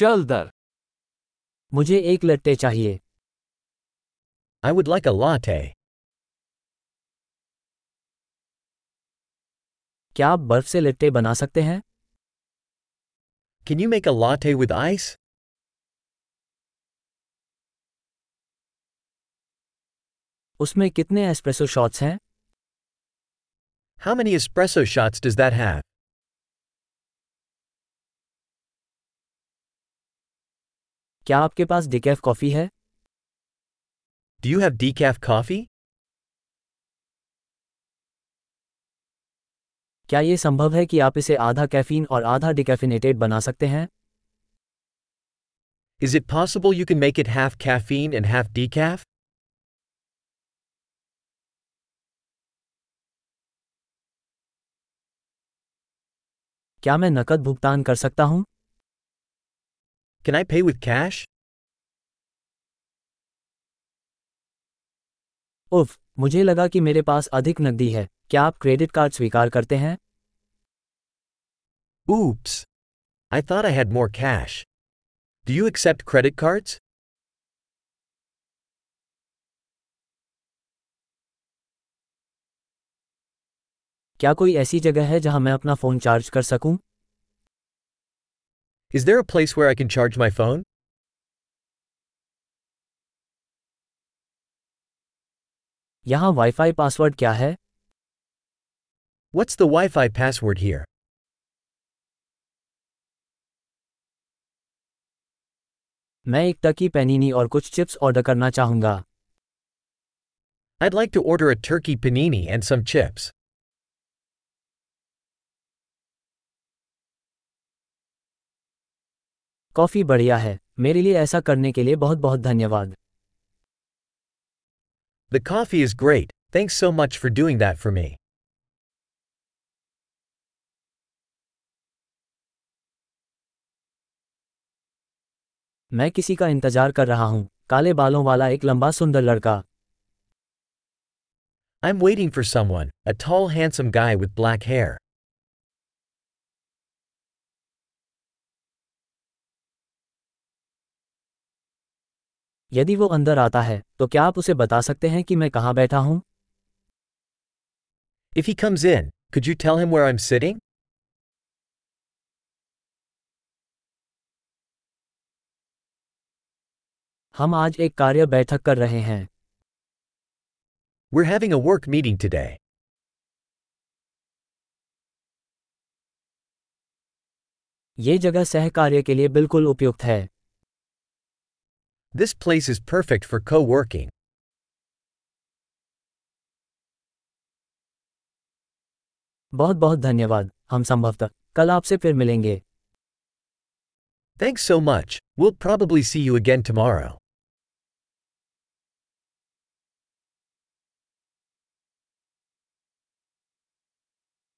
चल दर। मुझे एक लट्टे चाहिए। I would like a latte क्या आप बर्फ़ से लट्टे बना सकते हैं? Can you make a latte with ice उसमें कितने एस्प्रेसो शॉट्स हैं? How many espresso shots does that have क्या आपके पास डिकैफ कॉफ़ी है? Do you have decaf coffee क्या यह संभव है कि आप इसे आधा कैफीन और आधा डिकैफिनेटेड बना सकते हैं? Is it possible you can make it have caffeine and have decaf क्या मैं नकद भुगतान कर सकता हूँ? Can I pay with cash? उफ मुझे लगा कि मेरे पास अधिक नकदी है क्या आप क्रेडिट कार्ड स्वीकार करते हैं Oops. I thought I had more cash. Do you accept credit cards? क्या कोई ऐसी जगह है जहाँ मैं अपना फ़ोन चार्ज कर सकूँ Is there a place where I can charge my phone? यहाँ वाईफाई पासवर्ड क्या है What's the Wi Fi password here? मैं एक टकी पैनीनी और कुछ चिप्स ऑर्डर करना चाहूंगा I'd like to order a turkey panini and some chips. Coffee बढ़िया है। मेरे लिए ऐसा करने के लिए बहुत बहुत धन्यवाद। The coffee is great thank so much for doing that for me मैं किसी का इंतज़ार कर रहा हूँ। काले बालों वाला एक लंबा सुंदर लड़का। I am waiting for someone a tall handsome guy with black hair यदि वो अंदर आता है तो क्या आप उसे बता सकते हैं कि मैं कहाँ बैठा हूँ If he comes in, could you tell him where I'm sitting? हम आज एक कार्य बैठक कर रहे हैं We're having a work meeting today. ये जगह सहकार्य के लिए बिल्कुल उपयुक्त है This place is perfect for co working. बहुत बहुत धन्यवाद हम संभवतः कल आपसे फिर मिलेंगे Thanks so much, we'll probably see you again tomorrow.